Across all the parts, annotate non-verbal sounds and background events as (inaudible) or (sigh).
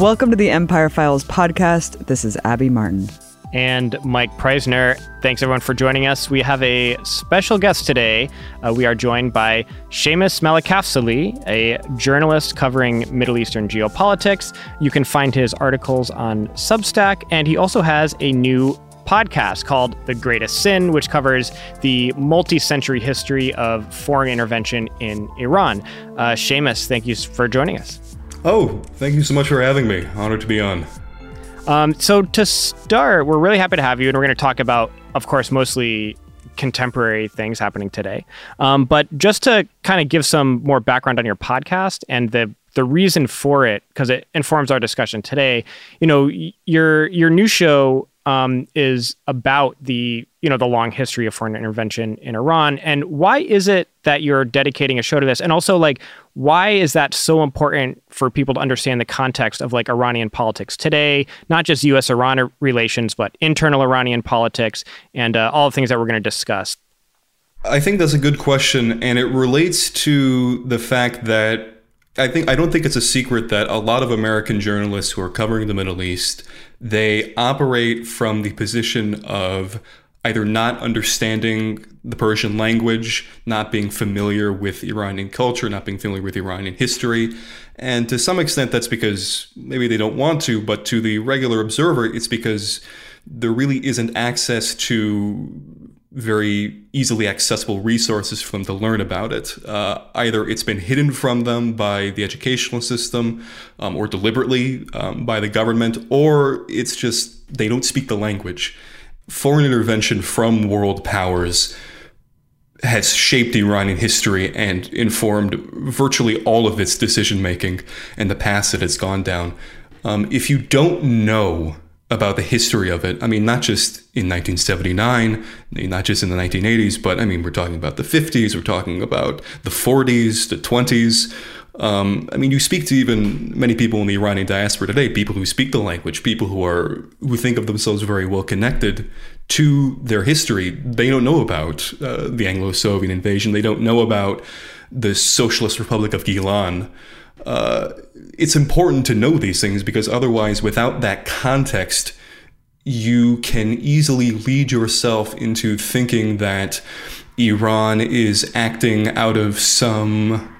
Welcome to the Empire Files podcast. This is Abby Martin. And Mike Preisner. Thanks everyone for joining us. We have a special guest today. Uh, we are joined by Seamus Malekafzali, a journalist covering Middle Eastern geopolitics. You can find his articles on Substack, and he also has a new podcast called The Greatest Sin, which covers the multi century history of foreign intervention in Iran. Uh, Seamus, thank you for joining us. Oh, thank you so much for having me. Honored to be on. Um, so, to start, we're really happy to have you, and we're going to talk about, of course, mostly contemporary things happening today. Um, but just to kind of give some more background on your podcast and the the reason for it, because it informs our discussion today. You know, your your new show um, is about the you know the long history of foreign intervention in Iran, and why is it that you're dedicating a show to this? And also, like, why is that so important for people to understand the context of like Iranian politics today, not just U.S.-Iran relations, but internal Iranian politics and uh, all the things that we're going to discuss? I think that's a good question, and it relates to the fact that I think I don't think it's a secret that a lot of American journalists who are covering the Middle East they operate from the position of either not understanding the Persian language, not being familiar with Iranian culture, not being familiar with Iranian history. And to some extent, that's because maybe they don't want to, but to the regular observer, it's because there really isn't access to very easily accessible resources for them to learn about it. Uh, either it's been hidden from them by the educational system um, or deliberately um, by the government, or it's just they don't speak the language. Foreign intervention from world powers has shaped Iranian history and informed virtually all of its decision making and the paths that it's gone down. Um, if you don't know about the history of it. I mean, not just in 1979, not just in the 1980s, but I mean, we're talking about the 50s, we're talking about the 40s, the 20s. Um, I mean, you speak to even many people in the Iranian diaspora today, people who speak the language, people who are who think of themselves very well connected to their history. They don't know about uh, the Anglo-Soviet invasion. They don't know about the Socialist Republic of Gilan. Uh, it's important to know these things because otherwise, without that context, you can easily lead yourself into thinking that Iran is acting out of some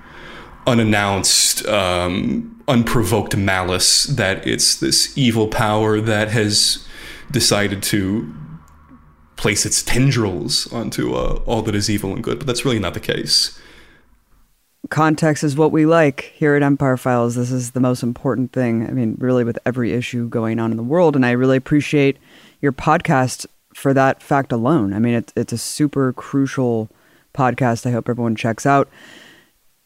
unannounced, um, unprovoked malice, that it's this evil power that has decided to place its tendrils onto uh, all that is evil and good. But that's really not the case context is what we like here at Empire Files. This is the most important thing. I mean, really, with every issue going on in the world. And I really appreciate your podcast for that fact alone. I mean, it's, it's a super crucial podcast. I hope everyone checks out.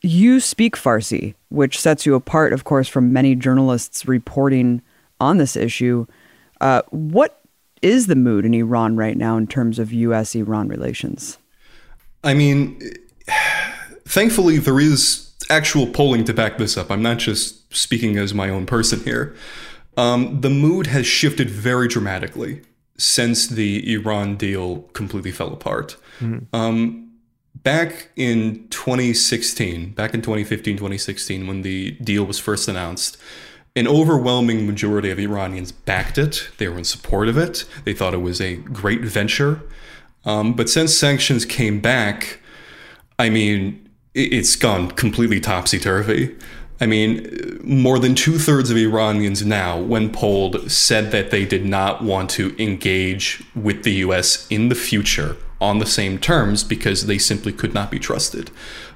You speak Farsi, which sets you apart, of course, from many journalists reporting on this issue. Uh, what is the mood in Iran right now in terms of U.S. Iran relations? I mean, Thankfully, there is actual polling to back this up. I'm not just speaking as my own person here. Um, the mood has shifted very dramatically since the Iran deal completely fell apart. Mm-hmm. Um, back in 2016, back in 2015, 2016, when the deal was first announced, an overwhelming majority of Iranians backed it. They were in support of it. They thought it was a great venture. Um, but since sanctions came back, I mean, it's gone completely topsy turvy. I mean, more than two thirds of Iranians now, when polled, said that they did not want to engage with the US in the future on the same terms because they simply could not be trusted.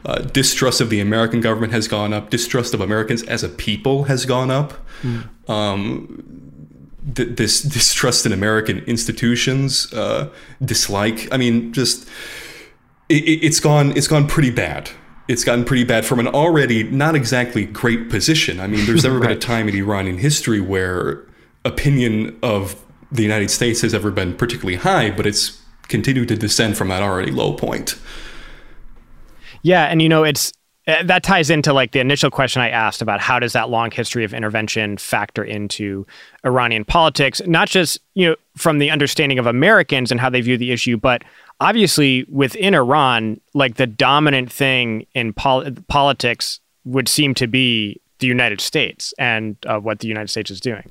Uh, distrust of the American government has gone up, distrust of Americans as a people has gone up. Mm. Um, th- this distrust in American institutions, uh, dislike. I mean, just it, it's gone. It's gone pretty bad it's gotten pretty bad from an already not exactly great position. I mean, there's (laughs) never right. been a time in Iranian history where opinion of the United States has ever been particularly high, but it's continued to descend from that already low point. Yeah, and you know, it's uh, that ties into like the initial question I asked about how does that long history of intervention factor into Iranian politics, not just, you know, from the understanding of Americans and how they view the issue, but obviously within Iran, like the dominant thing in pol- politics would seem to be the United States and uh, what the United States is doing.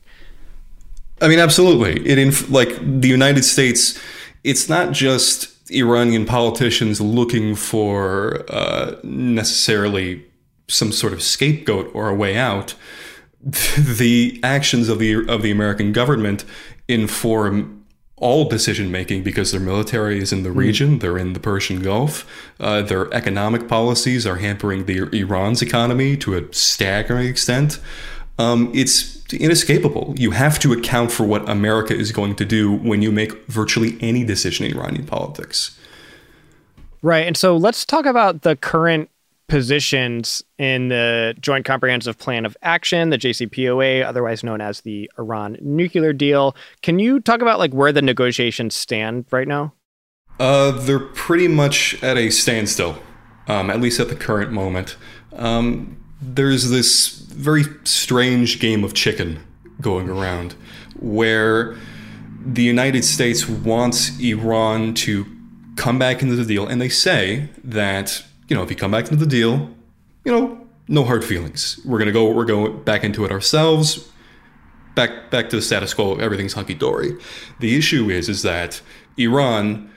I mean, absolutely. It inf- like the United States. It's not just Iranian politicians looking for uh, necessarily some sort of scapegoat or a way out. (laughs) The actions of the of the American government inform all decision making because their military is in the region, they're in the Persian Gulf. Uh, their economic policies are hampering the Iran's economy to a staggering extent. Um, it's inescapable. You have to account for what America is going to do when you make virtually any decision in Iranian politics. Right. And so let's talk about the current positions in the Joint Comprehensive Plan of Action, the JCPOA, otherwise known as the Iran nuclear deal. Can you talk about like where the negotiations stand right now? Uh, they're pretty much at a standstill, um, at least at the current moment. Um, there's this very strange game of chicken going around where the United States wants Iran to come back into the deal, and they say that you know if you come back into the deal, you know no hard feelings. We're gonna go. We're going back into it ourselves. Back back to the status quo. Everything's hunky dory. The issue is is that Iran,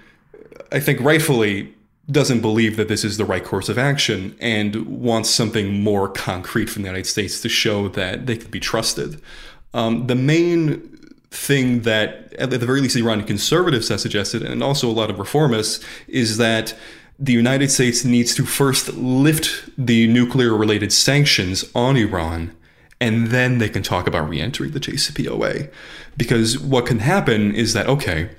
I think rightfully doesn't believe that this is the right course of action and wants something more concrete from the United States to show that they can be trusted. Um, the main thing that, at the very least, Iranian conservatives have suggested, and also a lot of reformists, is that the United States needs to first lift the nuclear related sanctions on Iran, and then they can talk about re entering the JCPOA. Because what can happen is that, okay,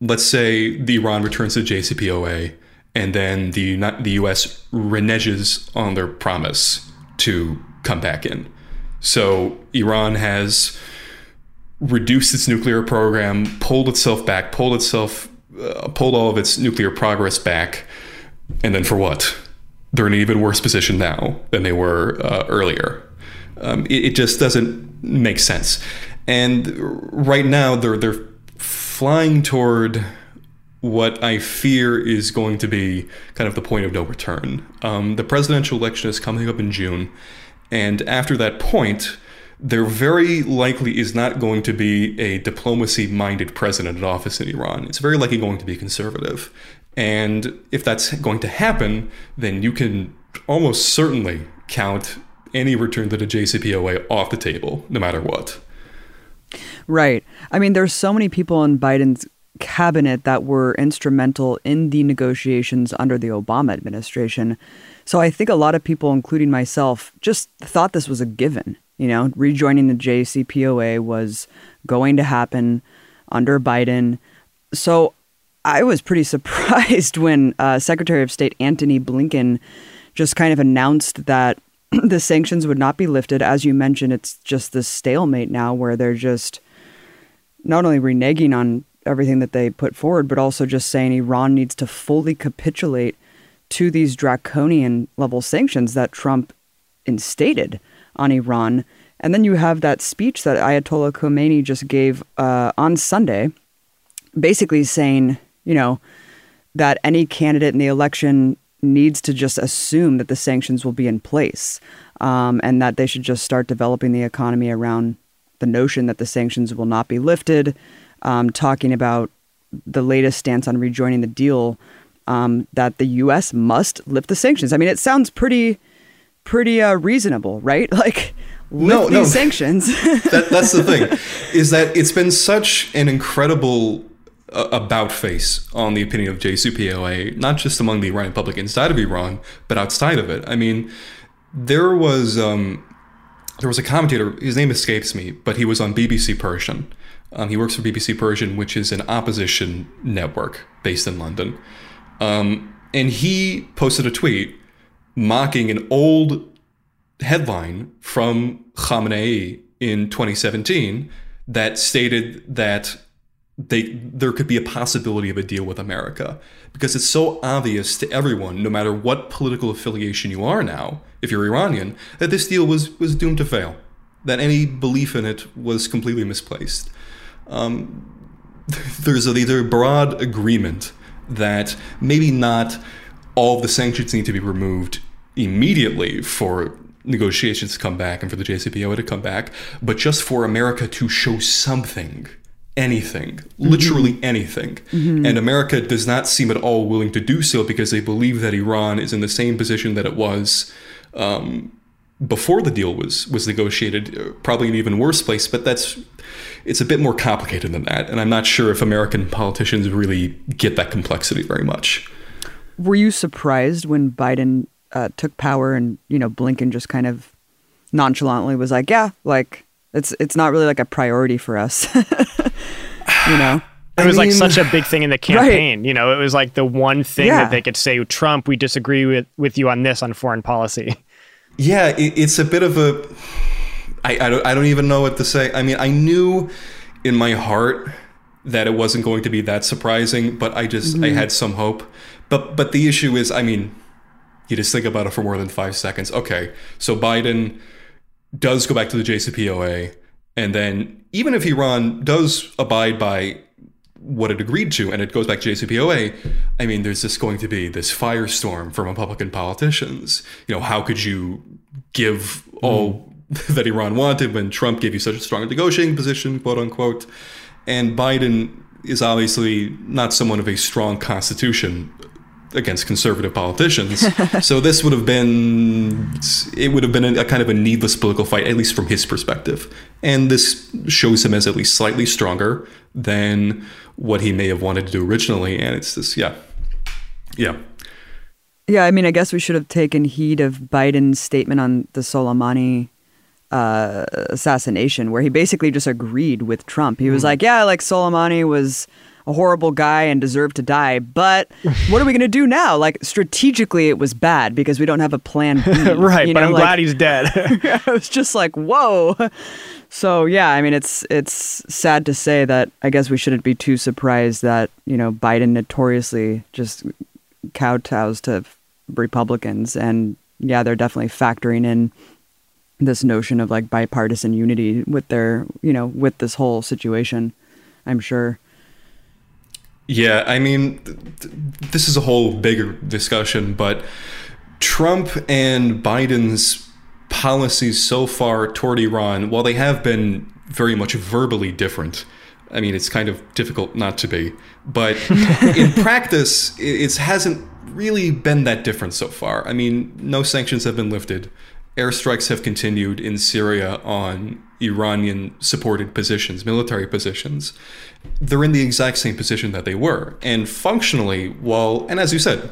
let's say the Iran returns to JCPOA, and then the, the US reneges on their promise to come back in. So Iran has reduced its nuclear program, pulled itself back, pulled itself, uh, pulled all of its nuclear progress back, and then for what? They're in an even worse position now than they were uh, earlier. Um, it, it, just doesn't make sense. And right now, they're they're flying toward what I fear is going to be kind of the point of no return. Um, the presidential election is coming up in June, and after that point, there very likely is not going to be a diplomacy minded president in office in Iran. It's very likely going to be conservative. And if that's going to happen, then you can almost certainly count any return to the JCPOA off the table, no matter what. Right. I mean, there's so many people in Biden's cabinet that were instrumental in the negotiations under the Obama administration. So I think a lot of people, including myself, just thought this was a given. You know, rejoining the JCPOA was going to happen under Biden. So I was pretty (laughs) surprised when uh, Secretary of State Antony Blinken just kind of announced that (clears throat) the sanctions would not be lifted. As you mentioned, it's just this stalemate now where they're just not only reneging on everything that they put forward, but also just saying Iran needs to fully capitulate to these draconian level sanctions that Trump instated on Iran. And then you have that speech that Ayatollah Khamenei just gave uh, on Sunday, basically saying, you know, that any candidate in the election needs to just assume that the sanctions will be in place um, and that they should just start developing the economy around the notion that the sanctions will not be lifted, um, talking about the latest stance on rejoining the deal, um, that the U.S. must lift the sanctions. I mean, it sounds pretty pretty uh, reasonable, right? (laughs) Like no, these no. sanctions. (laughs) that, that's the thing, is that it's been such an incredible uh, about face on the opinion of JCPOA, not just among the Iranian public inside of Iran, but outside of it. I mean, there was um, there was a commentator. His name escapes me, but he was on BBC Persian. Um, he works for BBC Persian, which is an opposition network based in London. Um, and he posted a tweet mocking an old headline from Khamenei in 2017 that stated that they there could be a possibility of a deal with America because it's so obvious to everyone, no matter what political affiliation you are now, if you're Iranian, that this deal was was doomed to fail, that any belief in it was completely misplaced. Um, (laughs) there's a, a broad agreement that maybe not all of the sanctions need to be removed immediately for negotiations to come back and for the JCPOA to come back, but just for America to show something, anything, literally mm-hmm. anything. Mm-hmm. And America does not seem at all willing to do so because they believe that Iran is in the same position that it was um, before the deal was was negotiated, uh, probably an even worse place. But that's it's a bit more complicated than that, and I'm not sure if American politicians really get that complexity very much. Were you surprised when Biden uh, took power and you know Blinken just kind of nonchalantly was like, "Yeah, like it's it's not really like a priority for us," (laughs) you know. It was mean, like such a big thing in the campaign. Right. You know, it was like the one thing yeah. that they could say, Trump, we disagree with, with you on this on foreign policy. Yeah, it, it's a bit of a. I, I, don't, I don't even know what to say. I mean, I knew in my heart that it wasn't going to be that surprising, but I just mm-hmm. I had some hope. But but the issue is, I mean, you just think about it for more than five seconds. Okay, so Biden does go back to the JCPOA, and then even if Iran does abide by what it agreed to and it goes back to JCPOA, I mean, there's just going to be this firestorm from Republican politicians. You know, how could you give all mm. (laughs) that Iran wanted when Trump gave you such a strong negotiating position, quote unquote? And Biden is obviously not someone of a strong constitution against conservative politicians. (laughs) so this would have been it would have been a, a, kind of a needless political fight, at least from his perspective. And this shows him as at least slightly stronger than what he may have wanted to do originally. And it's this, yeah, yeah. Yeah, I mean, I guess we should have taken heed of Biden's statement on the Soleimani uh, assassination, where he basically just agreed with Trump. He was mm. like, "Yeah, like Soleimani was a horrible guy and deserved to die. But (laughs) what are we going to do now? Like strategically, it was bad because we don't have a plan B. (laughs) right, you know? but I'm like, glad he's dead. (laughs) I was just like, whoa. So yeah, I mean, it's it's sad to say that I guess we shouldn't be too surprised that you know Biden notoriously just kowtows to Republicans, and yeah, they're definitely factoring in this notion of like bipartisan unity with their you know with this whole situation. I'm sure. Yeah, I mean, th- this is a whole bigger discussion, but Trump and Biden's policies so far toward Iran, while they have been very much verbally different, I mean, it's kind of difficult not to be, but (laughs) in practice, it hasn't really been that different so far. I mean, no sanctions have been lifted. Airstrikes have continued in Syria on Iranian supported positions, military positions they're in the exact same position that they were. And functionally, while, and as you said,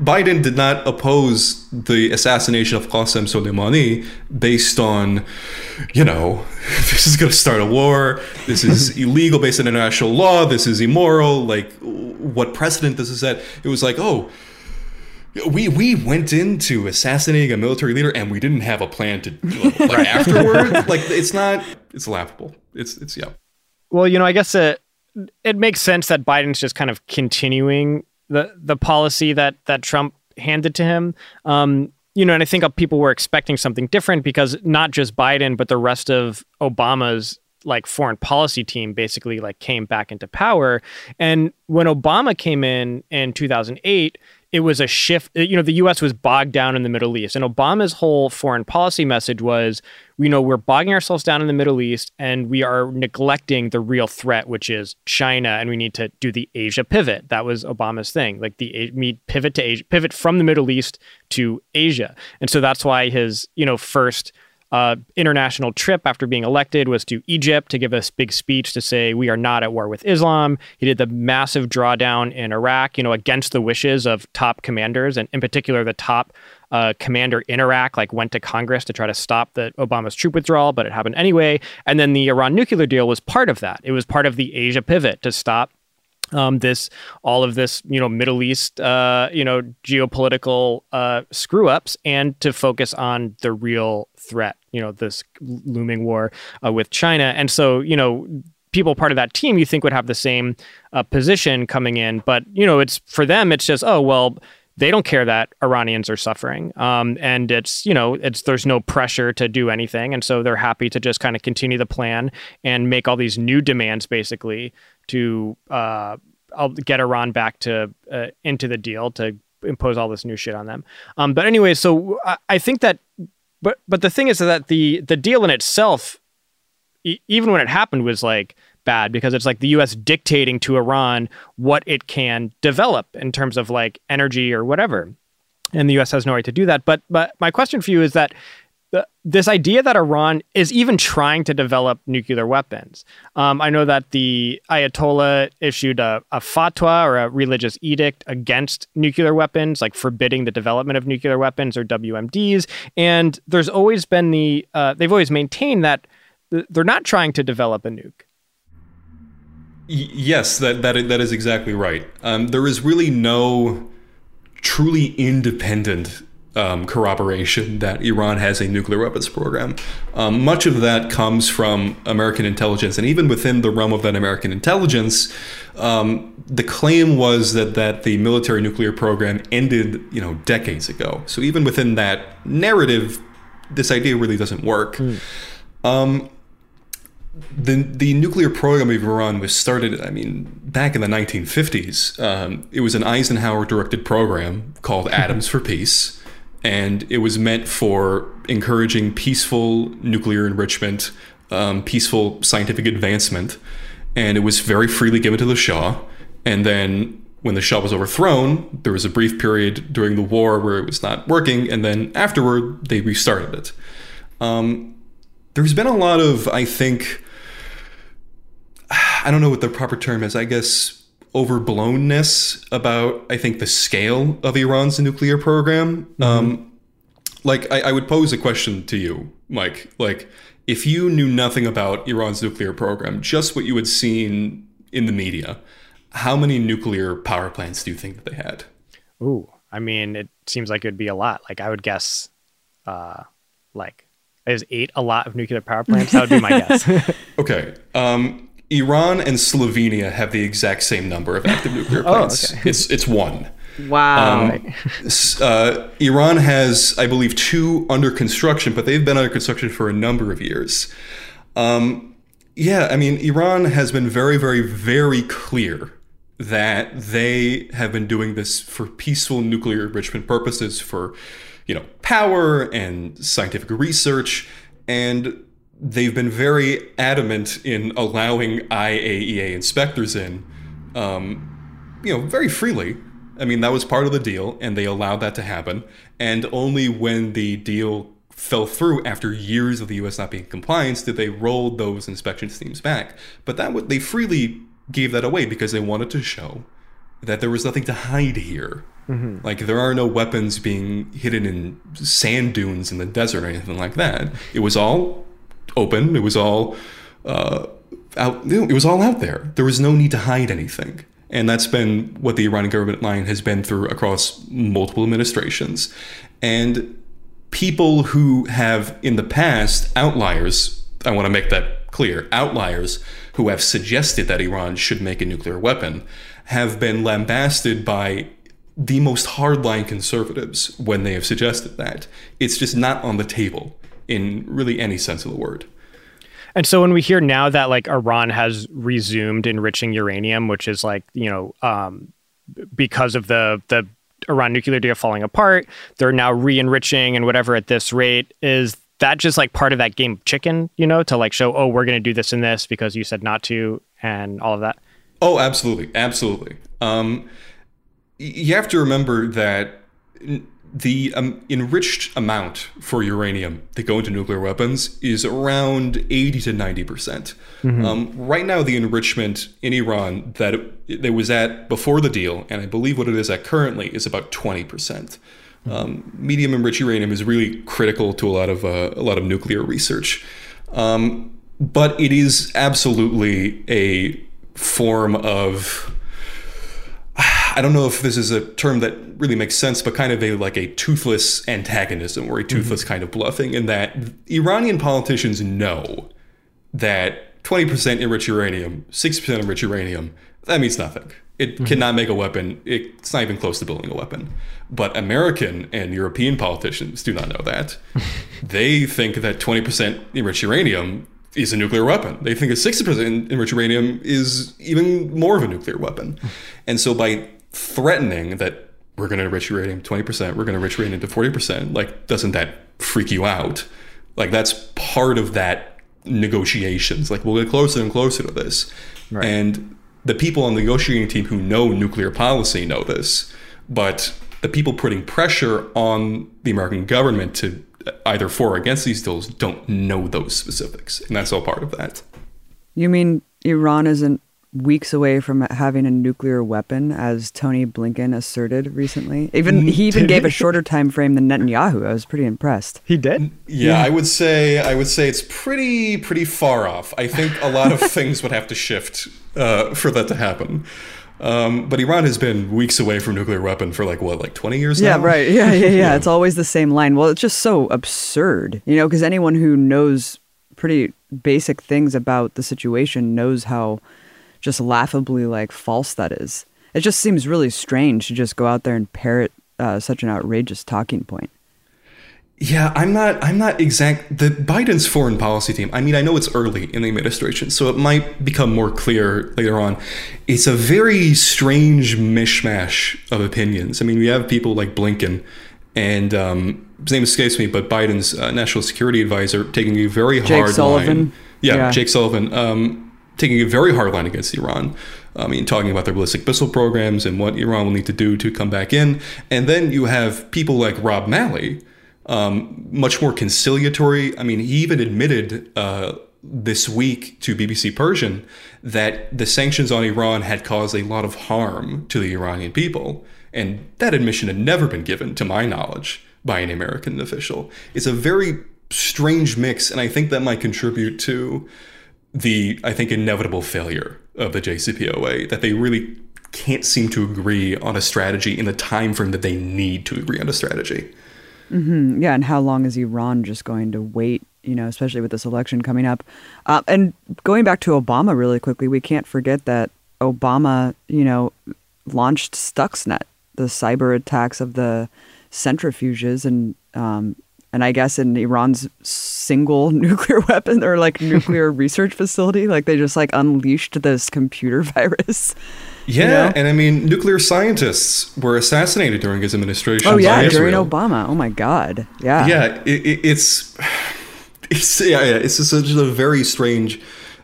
Biden did not oppose the assassination of Qasem Soleimani based on, you know, (laughs) this is going to start a war. This is (laughs) illegal based on international law. This is immoral. Like, what precedent does this set? It was like, oh, we we went into assassinating a military leader and we didn't have a plan to do like afterward. like, it's not. It's laughable. It's it's yeah. Well, you know, I guess it it makes sense that Biden's just kind of continuing the the policy that that Trump handed to him. Um, you know, and I think people were expecting something different because not just Biden, but the rest of Obama's like foreign policy team basically like came back into power. And when Obama came in in 2008, it was a shift. Uh, you know, the U.S. was bogged down in the Middle East, and Obama's whole foreign policy message was, you know, we're bogging ourselves down in the Middle East, and we are neglecting the real threat, which is China, and we need to do the Asia pivot. That was Obama's thing, like the me pivot to Asia, pivot from the Middle East to Asia, and so that's why his, you know, first uh, international trip after being elected was to Egypt to give a big speech to say we are not at war with Islam. He did the massive drawdown in Iraq, you know, against the wishes of top commanders, and in particular the top uh, commander in Iraq, like went to Congress to try to stop the Obama's troop withdrawal, but it happened anyway. And then the Iran nuclear deal was part of that. It was part of the Asia pivot to stop um, this all of this you know Middle East uh, you know geopolitical uh, screw ups and to focus on the real threat you know this looming war uh, with China and so you know people part of that team you think would have the same uh, position coming in but you know it's for them it's just oh well they don't care that Iranians are suffering. Um, and it's, you know, it's there's no pressure to do anything. And so they're happy to just kind of continue the plan and make all these new demands basically to uh, get Iran back to uh, into the deal to impose all this new shit on them. Um, but anyway, so I, I think that but but the thing is that the the deal in itself, e- even when it happened, was like bad because it's like the U.S. dictating to Iran what it can develop in terms of like energy or whatever, and the U.S. has no right to do that. But but my question for you is that this idea that Iran is even trying to develop nuclear weapons. Um, I know that the Ayatollah issued a, a, fatwa or a religious edict against nuclear weapons, like forbidding the development of nuclear weapons or WMDs. And there's always been the, uh, they've always maintained that they're not trying to develop a nuke. Yes, that, that, that is exactly right. Um, there is really no truly independent um, corroboration that Iran has a nuclear weapons program. Um, much of that comes from American intelligence, and even within the realm of that American intelligence, um, the claim was that that the military nuclear program ended, you know, decades ago. So even within that narrative, this idea really doesn't work. Mm. the the nuclear program of Iran was started, I mean, back in the 1950s. Um, it was an Eisenhower directed program called (laughs) Atoms for Peace and it was meant for encouraging peaceful nuclear enrichment, um, peaceful scientific advancement, and it was very freely given to the Shah. And then when the Shah was overthrown, there was a brief period during the war where it was not working, and then afterward they restarted it. Um, there's been a lot of, I think, (sighs) I don't know what the proper term is. I guess overblownness about I think the scale of Iran's nuclear program. Mm-hmm. Um, like I, I would pose a question to you, Mike. Like if you knew nothing about Iran's nuclear program, just what you had seen in the media, how many nuclear power plants do you think that they had? Ooh, I mean, it seems like it'd be a lot. Like I would guess, uh, like is eight a lot of nuclear power plants? That would be my guess. (laughs) okay. Um, Iran and Slovenia have the exact same number of active nuclear oh, plants. oh, okay. It's it's one. Wow. Um, uh, Iran has, I believe, two under construction, but they've been under construction for a number of years. Um, yeah, I mean, Iran has been very, very, very clear that they have been doing this for peaceful nuclear enrichment purposes, for you know, power and scientific research, and they've been very adamant in allowing IAEA inspectors in, um, you know, very freely. I mean, that was part of the deal, and they allowed that to happen. And only when the deal fell through after years of the U.S. not being in compliance did they roll those inspection teams back. But that would they freely gave that away because they wanted to show that there was nothing to hide here. Mm-hmm. Like there are no weapons being hidden in sand dunes in the desert or anything like that. It was all open. It was all uh, out. It was all out there. There was no need to hide anything. And that's been what the Iranian government line has been through across multiple administrations. And people who have in the past outliers, I want to make that clear, outliers who have suggested that Iran should make a nuclear weapon have been lambasted by the most hardline conservatives when they have suggested that. It's just not on the table in really any sense of the word. And so when we hear now that like Iran has resumed enriching uranium, which is like you know um, because of the the Iran nuclear deal falling apart, they're now re-enriching and whatever at this rate is that just like part of that game of chicken, you know, to like show oh we're going to do this and this because you said not to and all of that. Oh, absolutely, absolutely. Um, you have to remember that the um, enriched amount for uranium that go into nuclear weapons is around 80 to 90 percent. Mm-hmm. Um, right now, the enrichment in Iran that it, that was at before the deal, and I believe what it is at currently, is about 20 percent. Mm-hmm. Um, medium enriched uranium is really critical to a lot of uh, a lot of nuclear research, um, but it is absolutely a form of I don't know if this is a term that really makes sense, but kind of a like a toothless antagonism or a toothless mm-hmm. kind of bluffing, in that Iranian politicians know that 20% enriched uranium, 60% enriched uranium, that means nothing. It mm-hmm. cannot make a weapon. It's not even close to building a weapon. But American and European politicians do not know that. (laughs) they think that 20% enriched uranium is a nuclear weapon. They think a 60% enriched uranium is even more of a nuclear weapon. And so by threatening that we're going to enrich uranium 20%, we're going to enrich uranium to 40%, like, doesn't that freak you out. Like that's part of that negotiations. Like we'll get closer and closer to this. Right. And the people on the negotiating team who know nuclear policy know this, but the people putting pressure on the American government to either for or against these deals don't know those specifics, and that's all part of that. You mean Iran isn't weeks away from having a nuclear weapon, as Tony Blinken asserted recently. Even he even gave a shorter time frame than Netanyahu. I was pretty impressed. He did. Yeah, yeah, I would say I would say it's pretty pretty far off. I think a lot of (laughs) things would have to shift uh, for that to happen. Um, but Iran has been weeks away from nuclear weapon for like what, like twenty years yeah, now? right. Yeah, yeah, yeah, (laughs) yeah. It's always the same line. Well, it's just so absurd, you know, because anyone who knows pretty basic things about the situation knows how just laughably like false that is. It just seems really strange to just go out there and parrot uh, such an outrageous talking point. Yeah, I'm not. I'm not exact. The Biden's foreign policy team. I mean, I know it's early in the administration, so it might become more clear later on. It's a very strange mishmash of opinions. I mean, we have people like Blinken, and um, his name escapes me, but Biden's uh, national security advisor taking a very Jake hard Sullivan. line. Yeah, yeah, Jake Sullivan. Um, taking a very hard line against Iran. I mean, talking about their ballistic missile programs and what Iran will need to do to come back in. And then you have people like Rob Malley, um, much more conciliatory. I mean, he even admitted uh, this week to BBC Persian that the sanctions on Iran had caused a lot of harm to the Iranian people. And that admission had never been given, to my knowledge, by an American official. It's a very strange mix, and I think that might contribute to the I think inevitable failure of the JCPOA that they really can't seem to agree on a strategy in the time frame that they need to agree on a strategy. Mm-hmm. Yeah, and how long is Iran just going to wait? You know, especially with this election coming up. Uh, and going back to Obama really quickly, we can't forget that Obama, you know, launched Stuxnet, the cyber attacks of the centrifuges, and um, and I guess in Iran's single (laughs) nuclear weapon or like (laughs) nuclear research facility, like they just like unleashed this computer (laughs) virus. Yeah, you know? and I mean, nuclear scientists were assassinated during his administration. Oh yeah, during Obama. Oh my God. Yeah. Yeah, it, it, it's (sighs) it's yeah, yeah, it's just a very strange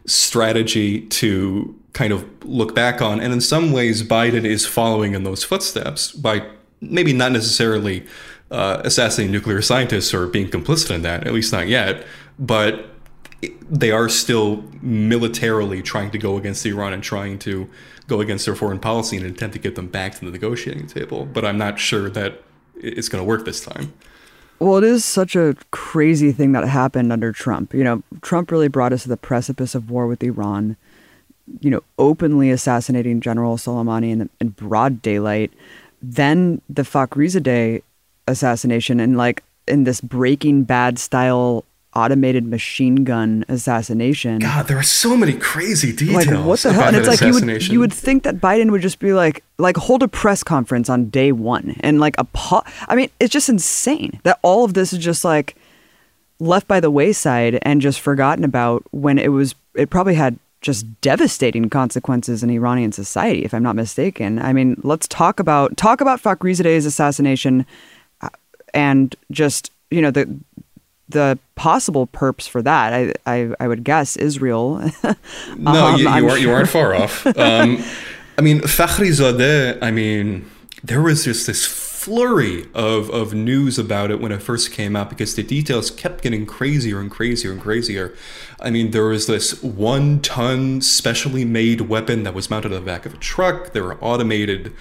strategy to kind of look back on, and in some ways, Biden is following in those footsteps by maybe not necessarily uh, assassinating nuclear scientists or being complicit in that, at least not yet. But they are still militarily trying to go against Iran and trying to go against their foreign policy and attempt to get them back to the negotiating table. But I'm not sure that it's going to work this time. Well, it is such a crazy thing that happened under Trump. You know, Trump really brought us to the precipice of war with Iran, you know, openly assassinating General Soleimani in, in broad daylight. Then the Fakhrizadeh assassination and like in this Breaking Bad style automated machine gun assassination. God, there are so many crazy details. Like what the hell? And it's like you would you would think that Biden would just be like like hold a press conference on day one and like a po- I mean, it's just insane that all of this is just like left by the wayside and just forgotten about when it was it probably had just devastating consequences in Iranian society, if I'm not mistaken. I mean, let's talk about talk about Fakhrizadeh's assassination and just you know the the possible perps for that, I I, I would guess Israel. (laughs) no, um, you, you aren't sure. you aren't far off. (laughs) Um, I mean, Fakhrizadeh. I mean, there was just this flurry of, of news about it when it first came out because the details kept getting crazier and crazier and crazier. I mean, there was this one ton specially made weapon that was mounted on the back of a truck. There were automated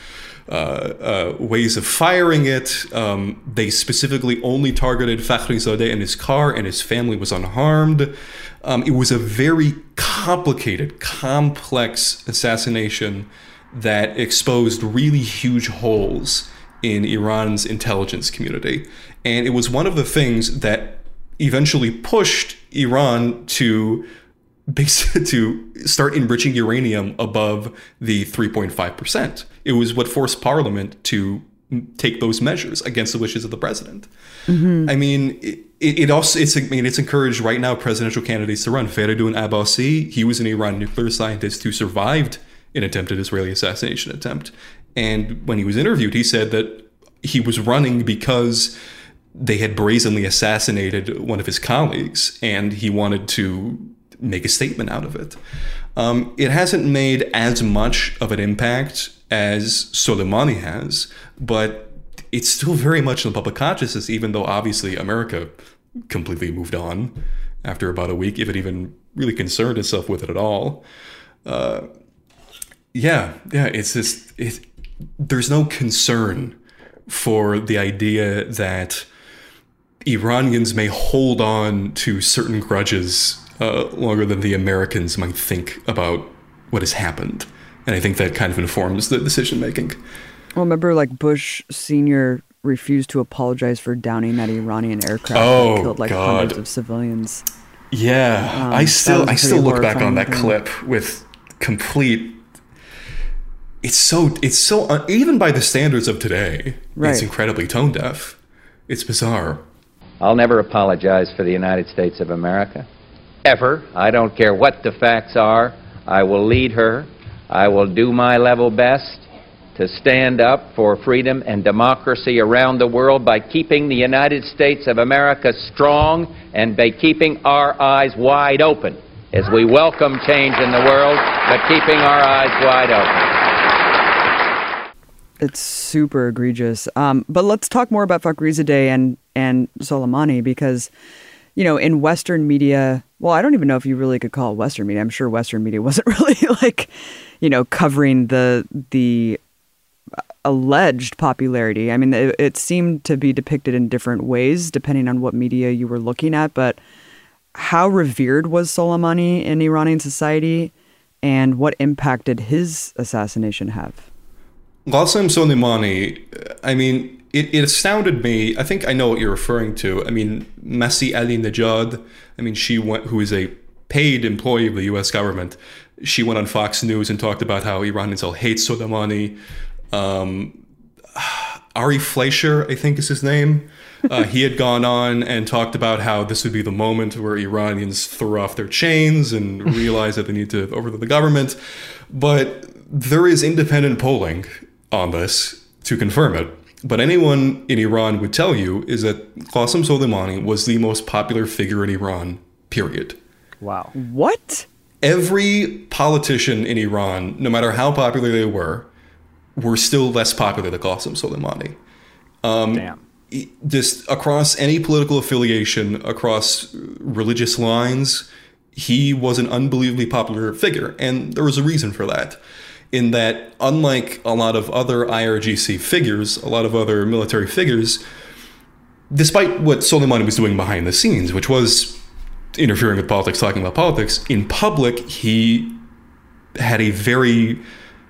uh, uh, ways of firing it. Um, they specifically only targeted Fakhrizadeh and his car, and his family was unharmed. Um, it was a very complicated, complex assassination that exposed really huge holes in Iran's intelligence community. And it was one of the things that eventually pushed Iran to (laughs) to start enriching uranium above the 3.5%. It was what forced parliament to take those measures against the wishes of the president. Mm-hmm. I mean, it, it, also it's I mean it's encouraged right now presidential candidates to run. Feridun Abbasi, he was an Iran nuclear scientist who survived an attempted Israeli assassination attempt. And when he was interviewed, he said that he was running because they had brazenly assassinated one of his colleagues, and he wanted to make a statement out of it. Um, it hasn't made as much of an impact as Soleimani has, but it's still very much in the public consciousness, even though obviously America completely moved on after about a week, if it even really concerned itself with it at all. Uh, yeah, yeah, it's just it, there's no concern for the idea that Iranians may hold on to certain grudges uh, longer than the Americans might think about what has happened. And I think that kind of informs the decision making. Well, remember, like Bush Sr. refused to apologize for downing that Iranian aircraft oh, that killed like God. hundreds of civilians. Yeah, Um, I still was a I still look back on that horrifying clip with complete. It's so it's so uh, even by the standards of today, Right. it's incredibly tone deaf. It's bizarre. I'll never apologize for the United States of America. Ever. I don't care what the facts are. I will lead her. I will do my level best to stand up for freedom and democracy around the world by keeping the United States of America strong and by keeping our eyes wide open as we welcome change in the world, but keeping our eyes wide open. It's super egregious. Um, but let's talk more about Fakhrizadeh and and Soleimani because, you know, in Western media, well, I don't even know if you really could call it Western media. I'm sure Western media (laughs) wasn't really like, you know, covering the the alleged popularity. I mean, it, it seemed to be depicted in different ways depending on what media you were looking at. But how revered was Soleimani in Iranian society, and what impact did his assassination have? Qasem Soleimani, I mean, it, it astounded me. I think I know what you're referring to. I mean, Masih Alinejad, I mean, she went, who is a paid employee of the US government, she went on Fox News and talked about how Iranians all hate Soleimani. Um, Ari Fleischer, I think is his name. Uh, he had gone on and talked about how this would be the moment where Iranians throw off their chains and realize that they need to overthrow the government. But there is independent polling on this to confirm it. But anyone in Iran would tell you is that Qasem Soleimani was the most popular figure in Iran, period Wow. What? every politician in Iran, no matter how popular they were, were still less popular than Qasem Soleimani. Um, Damn. E- Just across any political affiliation, across religious lines, he was an unbelievably popular figure. And there was a reason for that. In that, unlike a lot of other IRGC figures, a lot of other military figures, despite what Soleimani was doing behind the scenes, which was interfering with politics, talking about politics, in public, he had a very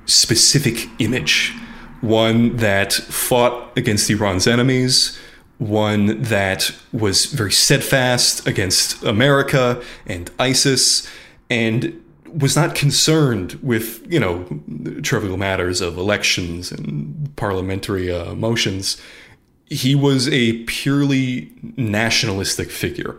specific image. One that fought against Iran's enemies, one that was very steadfast against America and ISIS, and was not concerned with, you know, trivial matters of elections and parliamentary uh, motions. He was a purely nationalistic figure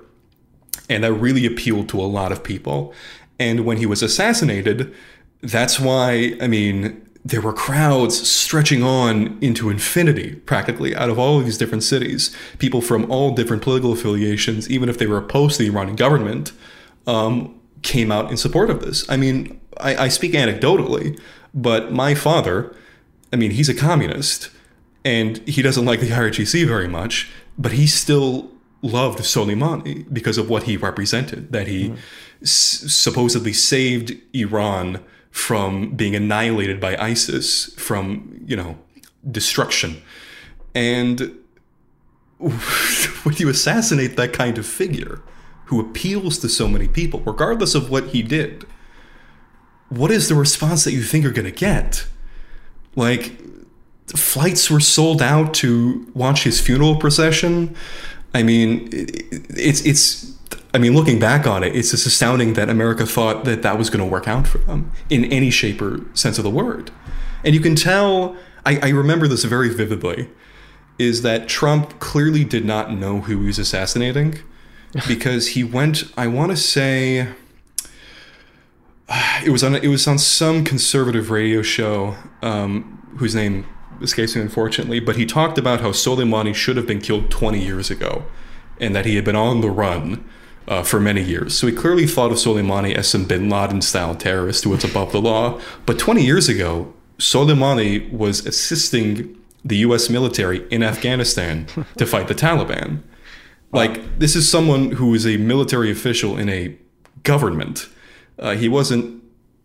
and that really appealed to a lot of people. And when he was assassinated, that's why, I mean, there were crowds stretching on into infinity, practically, out of all of these different cities. People from all different political affiliations, even if they were opposed to the Iranian government, um, came out in support of this. I mean, I, I speak anecdotally, but my father, I mean, he's a communist and he doesn't like the IRGC very much, but he still loved Soleimani because of what he represented, that he hmm. s- supposedly saved Iran from being annihilated by ISIS, from, you know, destruction. And (laughs) when you assassinate that kind of figure who appeals to so many people, regardless of what he did, what is the response that you think you're going to get? Like, flights were sold out to watch his funeral procession. I mean, it's it's. I mean, looking back on it, it's just astounding that America thought that that was going to work out for them in any shape or sense of the word. And you can tell. I, I remember this very vividly. Is that Trump clearly did not know who he was assassinating, because he went. I want to say. (sighs) It was on. It was on some conservative radio show, um, whose name escapes me unfortunately, but he talked about how Soleimani should have been killed 20 years ago and that he had been on the run uh, for many years. So he clearly thought of Soleimani as some bin Laden style terrorist who was above the law. But 20 years ago, Soleimani was assisting the US military in Afghanistan to fight the Taliban. Like, this is someone who is a military official in a government. Uh, he wasn't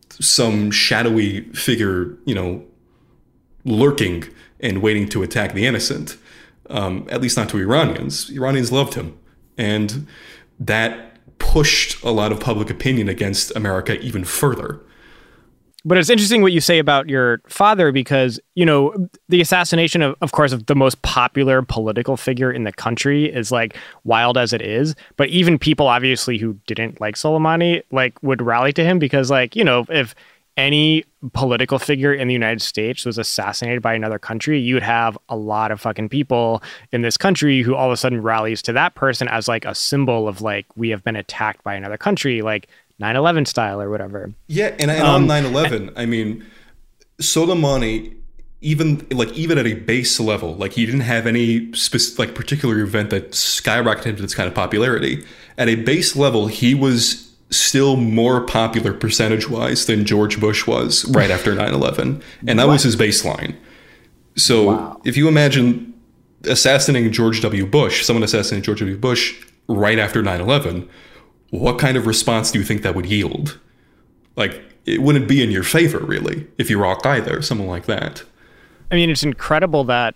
some shadowy figure, you know, lurking and waiting to attack the innocent. Um, at least not to Iranians. Iranians loved him. And that pushed a lot of public opinion against America even further. But it's interesting what you say about your father because, you know, the assassination of, of course, of the most popular political figure in the country is like wild as it is. But even people obviously who didn't like Soleimani, like would rally to him because like, you know, if any political figure in the United States was assassinated by another country, you would have a lot of fucking people in this country who all of a sudden rallies to that person as like a symbol of like we have been attacked by another country. Like 9/11 style or whatever. Yeah, and, and um, on 9/11, I mean, Soleimani, even like even at a base level, like he didn't have any specific, like particular event that skyrocketed him to this kind of popularity. At a base level, he was still more popular percentage wise than George Bush was right after (laughs) 9/11, and that was his baseline. So wow. if you imagine assassinating George W. Bush, someone assassinating George W. Bush right after 9/11 what kind of response do you think that would yield? Like, it wouldn't be in your favor, really, if you rock either, something like that. I mean, it's incredible that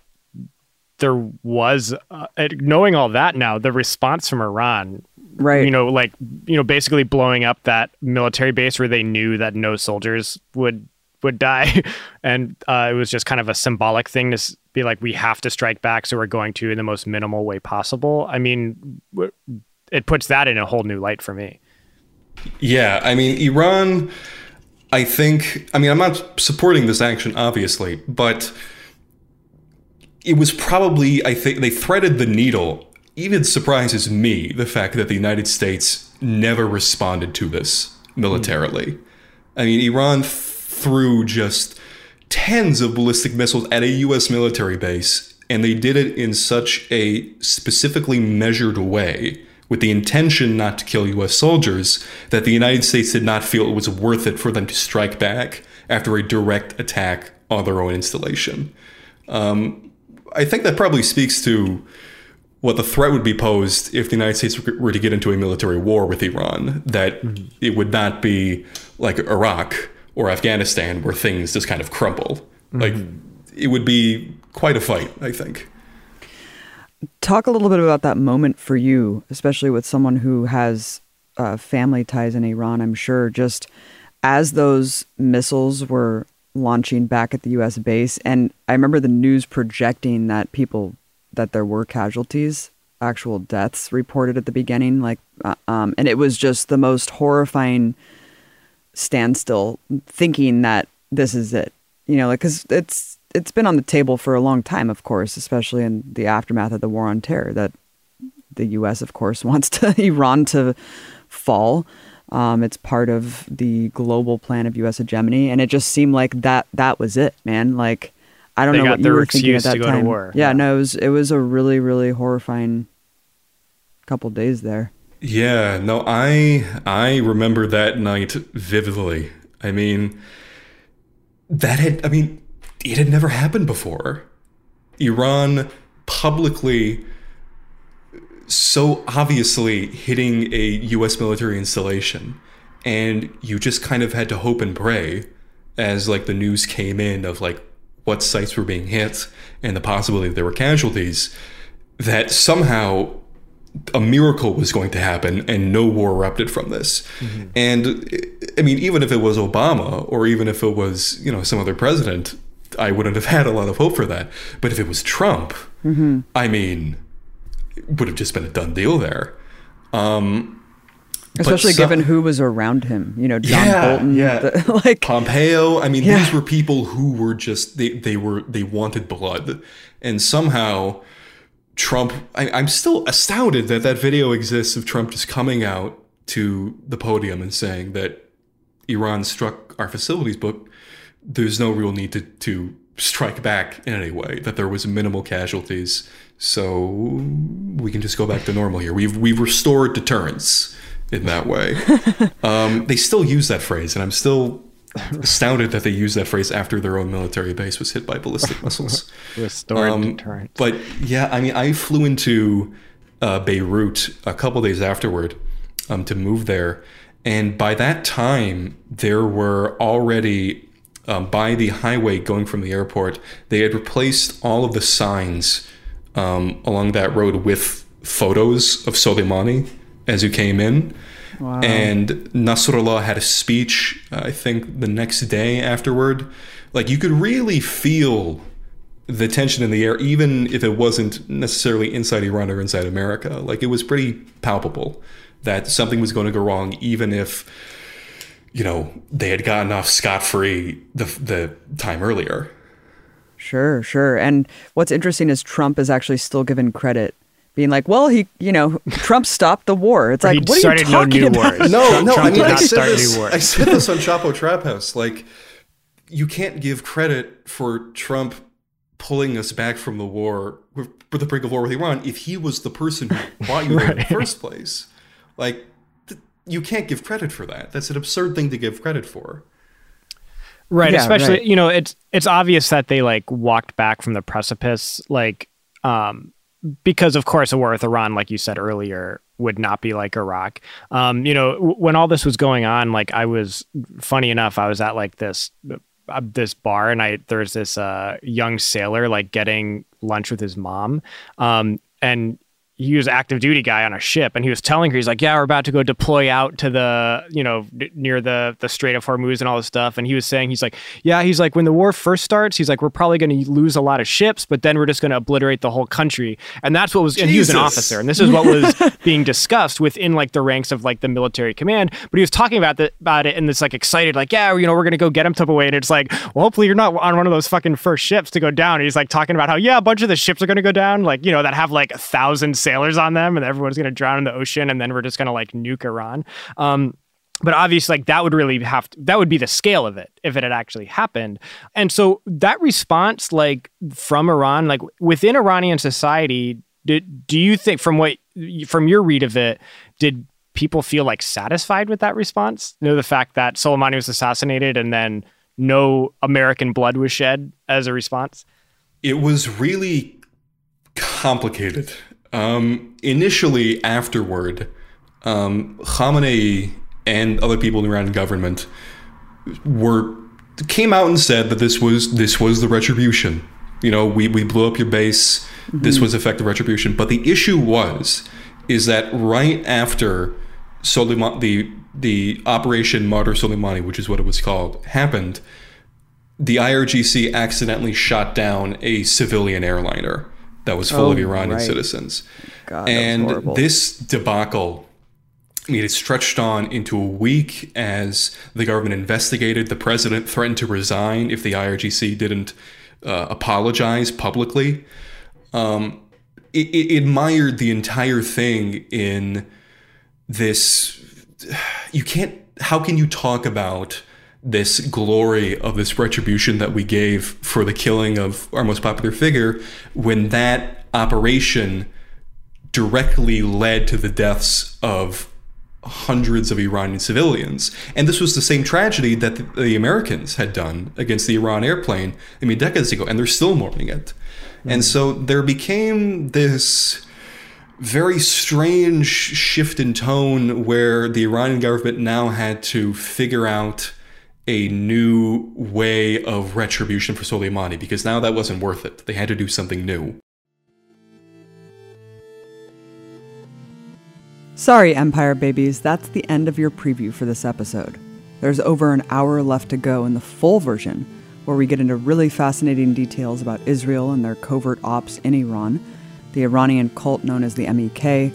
there was, uh, knowing all that now, the response from Iran, right? You know, like you know, basically blowing up that military base where they knew that no soldiers would would die, (laughs) and uh, it was just kind of a symbolic thing to be like, we have to strike back, so we're going to in the most minimal way possible. I mean, it puts that in a whole new light for me. Yeah, I mean, Iran. I think. I mean, I'm not supporting this action, obviously, but it was probably. I think they threaded the needle. Even surprises me the fact that the United States never responded to this militarily. Mm. I mean, Iran threw just tens of ballistic missiles at a U.S. military base, and they did it in such a specifically measured way with the intention not to kill US soldiers, that the United States did not feel it was worth it for them to strike back after a direct attack on their own installation. Um, I think that probably speaks to what the threat would be posed if the United States were to get into a military war with Iran, that mm-hmm. it would not be like Iraq or Afghanistan where things just kind of crumble. Mm-hmm. Like, it would be quite a fight, I think. Talk a little bit about that moment for you, especially with someone who has uh, family ties in Iran. I'm sure just as those missiles were launching back at the U.S. base, and I remember the news projecting that people that there were casualties, actual deaths reported at the beginning, like, uh, um, and it was just the most horrifying standstill, thinking that this is it. You know, like because it's it's been on the table for a long time, of course, especially in the aftermath of the war on terror. That the U.S., of course, (laughs) wants to Iran to fall. Um, it's part of the global plan of U.S. hegemony, and it just seemed like that that was it, man. Like I don't they know what you were thinking at that time. Yeah, yeah, no, it was it was a really really horrifying couple days there. Yeah, no, I I remember that night vividly. I mean, that had I mean it had never happened before. Iran publicly so obviously hitting a US military installation and you just kind of had to hope and pray as like the news came in of like what sites were being hit and the possibility that there were casualties that somehow a miracle was going to happen and no war erupted from this. Mm-hmm. And I mean, even if it was Obama or even if it was, you know, some other president, I wouldn't have (laughs) had a lot of hope for that. But if it was Trump, mm-hmm. I mean, it would have just been a done deal there. Um, Especially given who was around him, you know, John yeah, Bolton, yeah. The, (laughs) like Pompeo. I mean, yeah. these were people who were just they they were they wanted blood, and somehow Trump. I, I'm still astounded that that video exists of Trump just coming out to the podium and saying that Iran struck our facilities, but there's no real need to, to strike back in any way, that there was minimal casualties. So we can just go back to normal here. We've we've restored deterrence in that way. (laughs) um, they still use that phrase, and I'm still astounded that they use that phrase after their own military base was hit by ballistic (laughs) missiles. Restored um, deterrence. But yeah, I mean, I flew into uh, Beirut a couple days afterward um, to move there, and by that time there were already um, by the highway going from the airport, they had replaced all of the signs um, along that road with photos of Soleimani as you came in. Wow. And Nasrallah had a speech, I think, the next day afterward. Like you could really feel the tension in the air, even if it wasn't necessarily inside Iran or inside America. Like it was pretty palpable that something was going to go wrong, even if you know they had gotten off scot free the the time earlier. Sure, sure. And what's interesting is Trump is actually still given credit being like, well, he, you know, Trump stopped the war. It's like, what are you talking no about? Wars. No, no, Trump I mean, I said, this, I said this on Chapo Trap House. Like, you can't give credit for Trump pulling us back from the war, for the brink of war with Iran, if he was the person who (laughs) bought you right. there in the first place. Like, th- you can't give credit for that. That's an absurd thing to give credit for. Right, yeah, especially right. you know it's it's obvious that they like walked back from the precipice like um because of course a war with Iran, like you said earlier, would not be like Iraq. Um, you know, w- when all this was going on, like I was funny enough, I was at like this uh, this bar and I there's this uh, young sailor like getting lunch with his mom. Um, and he was active duty guy on a ship and he was telling her he's like yeah we're about to go deploy out to the you know near the the strait of hormuz and all this stuff. And he was saying he's like yeah he's like when the war first starts he's like we're probably going to lose a lot of ships but then we're just going to obliterate the whole country. And that's what was Jesus. and he was an officer and this is what was (laughs) being discussed within like the ranks of like the military command. But he was talking about the, about it and it's like excited like yeah you know we're going to go get him type of way and it's like well hopefully you're not on one of those fucking first ships to go down. And he's like talking about how yeah a bunch of the ships are going to go down like you know that have like a thousand sailors on them and everyone's going to drown in the ocean and then we're just going to like nuke Iran. Um, but obviously like that would really have to, that would be the scale of it if it had actually happened. And so that response like from iran like within iranian society did, do you think from what from your read of it did people feel like satisfied with that response? You know the fact that soleimani was assassinated and then no american blood was shed as a response? It was really complicated um, initially, afterward, um, Khamenei and other people in the Iranian government were came out and said that this was this was the retribution. You know, we, we blew up your base. Mm-hmm. This was effective retribution. But the issue was is that right after Soleiman, the the Operation Martyr Soleimani, which is what it was called, happened, the IRGC accidentally shot down a civilian airliner that was full oh, of Iranian right. citizens. God, and this debacle, I mean, it stretched on into a week as the government investigated. The president threatened to resign if the IRGC didn't uh, apologize publicly. Um, it, it, admired the entire thing in this. (sighs) You can't. How can you talk about this glory of this retribution that we gave for the killing of our most popular figure when that operation directly led to the deaths of hundreds of Iranian civilians. And this was the same tragedy that the, the Americans had done against the Iran airplane, I mean, decades ago, and they're still mourning it. Mm-hmm. And so there became this very strange shift in tone where the Iranian government now had to figure out a new way of retribution for Soleimani because now that wasn't worth it. They had to do something new. Sorry, Empire babies, that's the end of your preview for this episode. There's over an hour left to go in the full version, where we get into really fascinating details about Israel and their covert ops in Iran, the Iranian cult known as the MEK,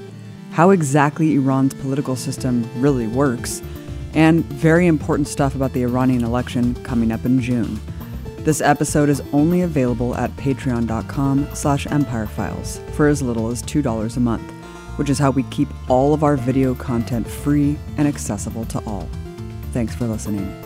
how exactly Iran's political system really works, and very important stuff about the Iranian election coming up in June. This episode is only available at patreon.com slash empirefiles for as little as $2 a month, which is how we keep all of our video content free and accessible to all. Thanks for listening.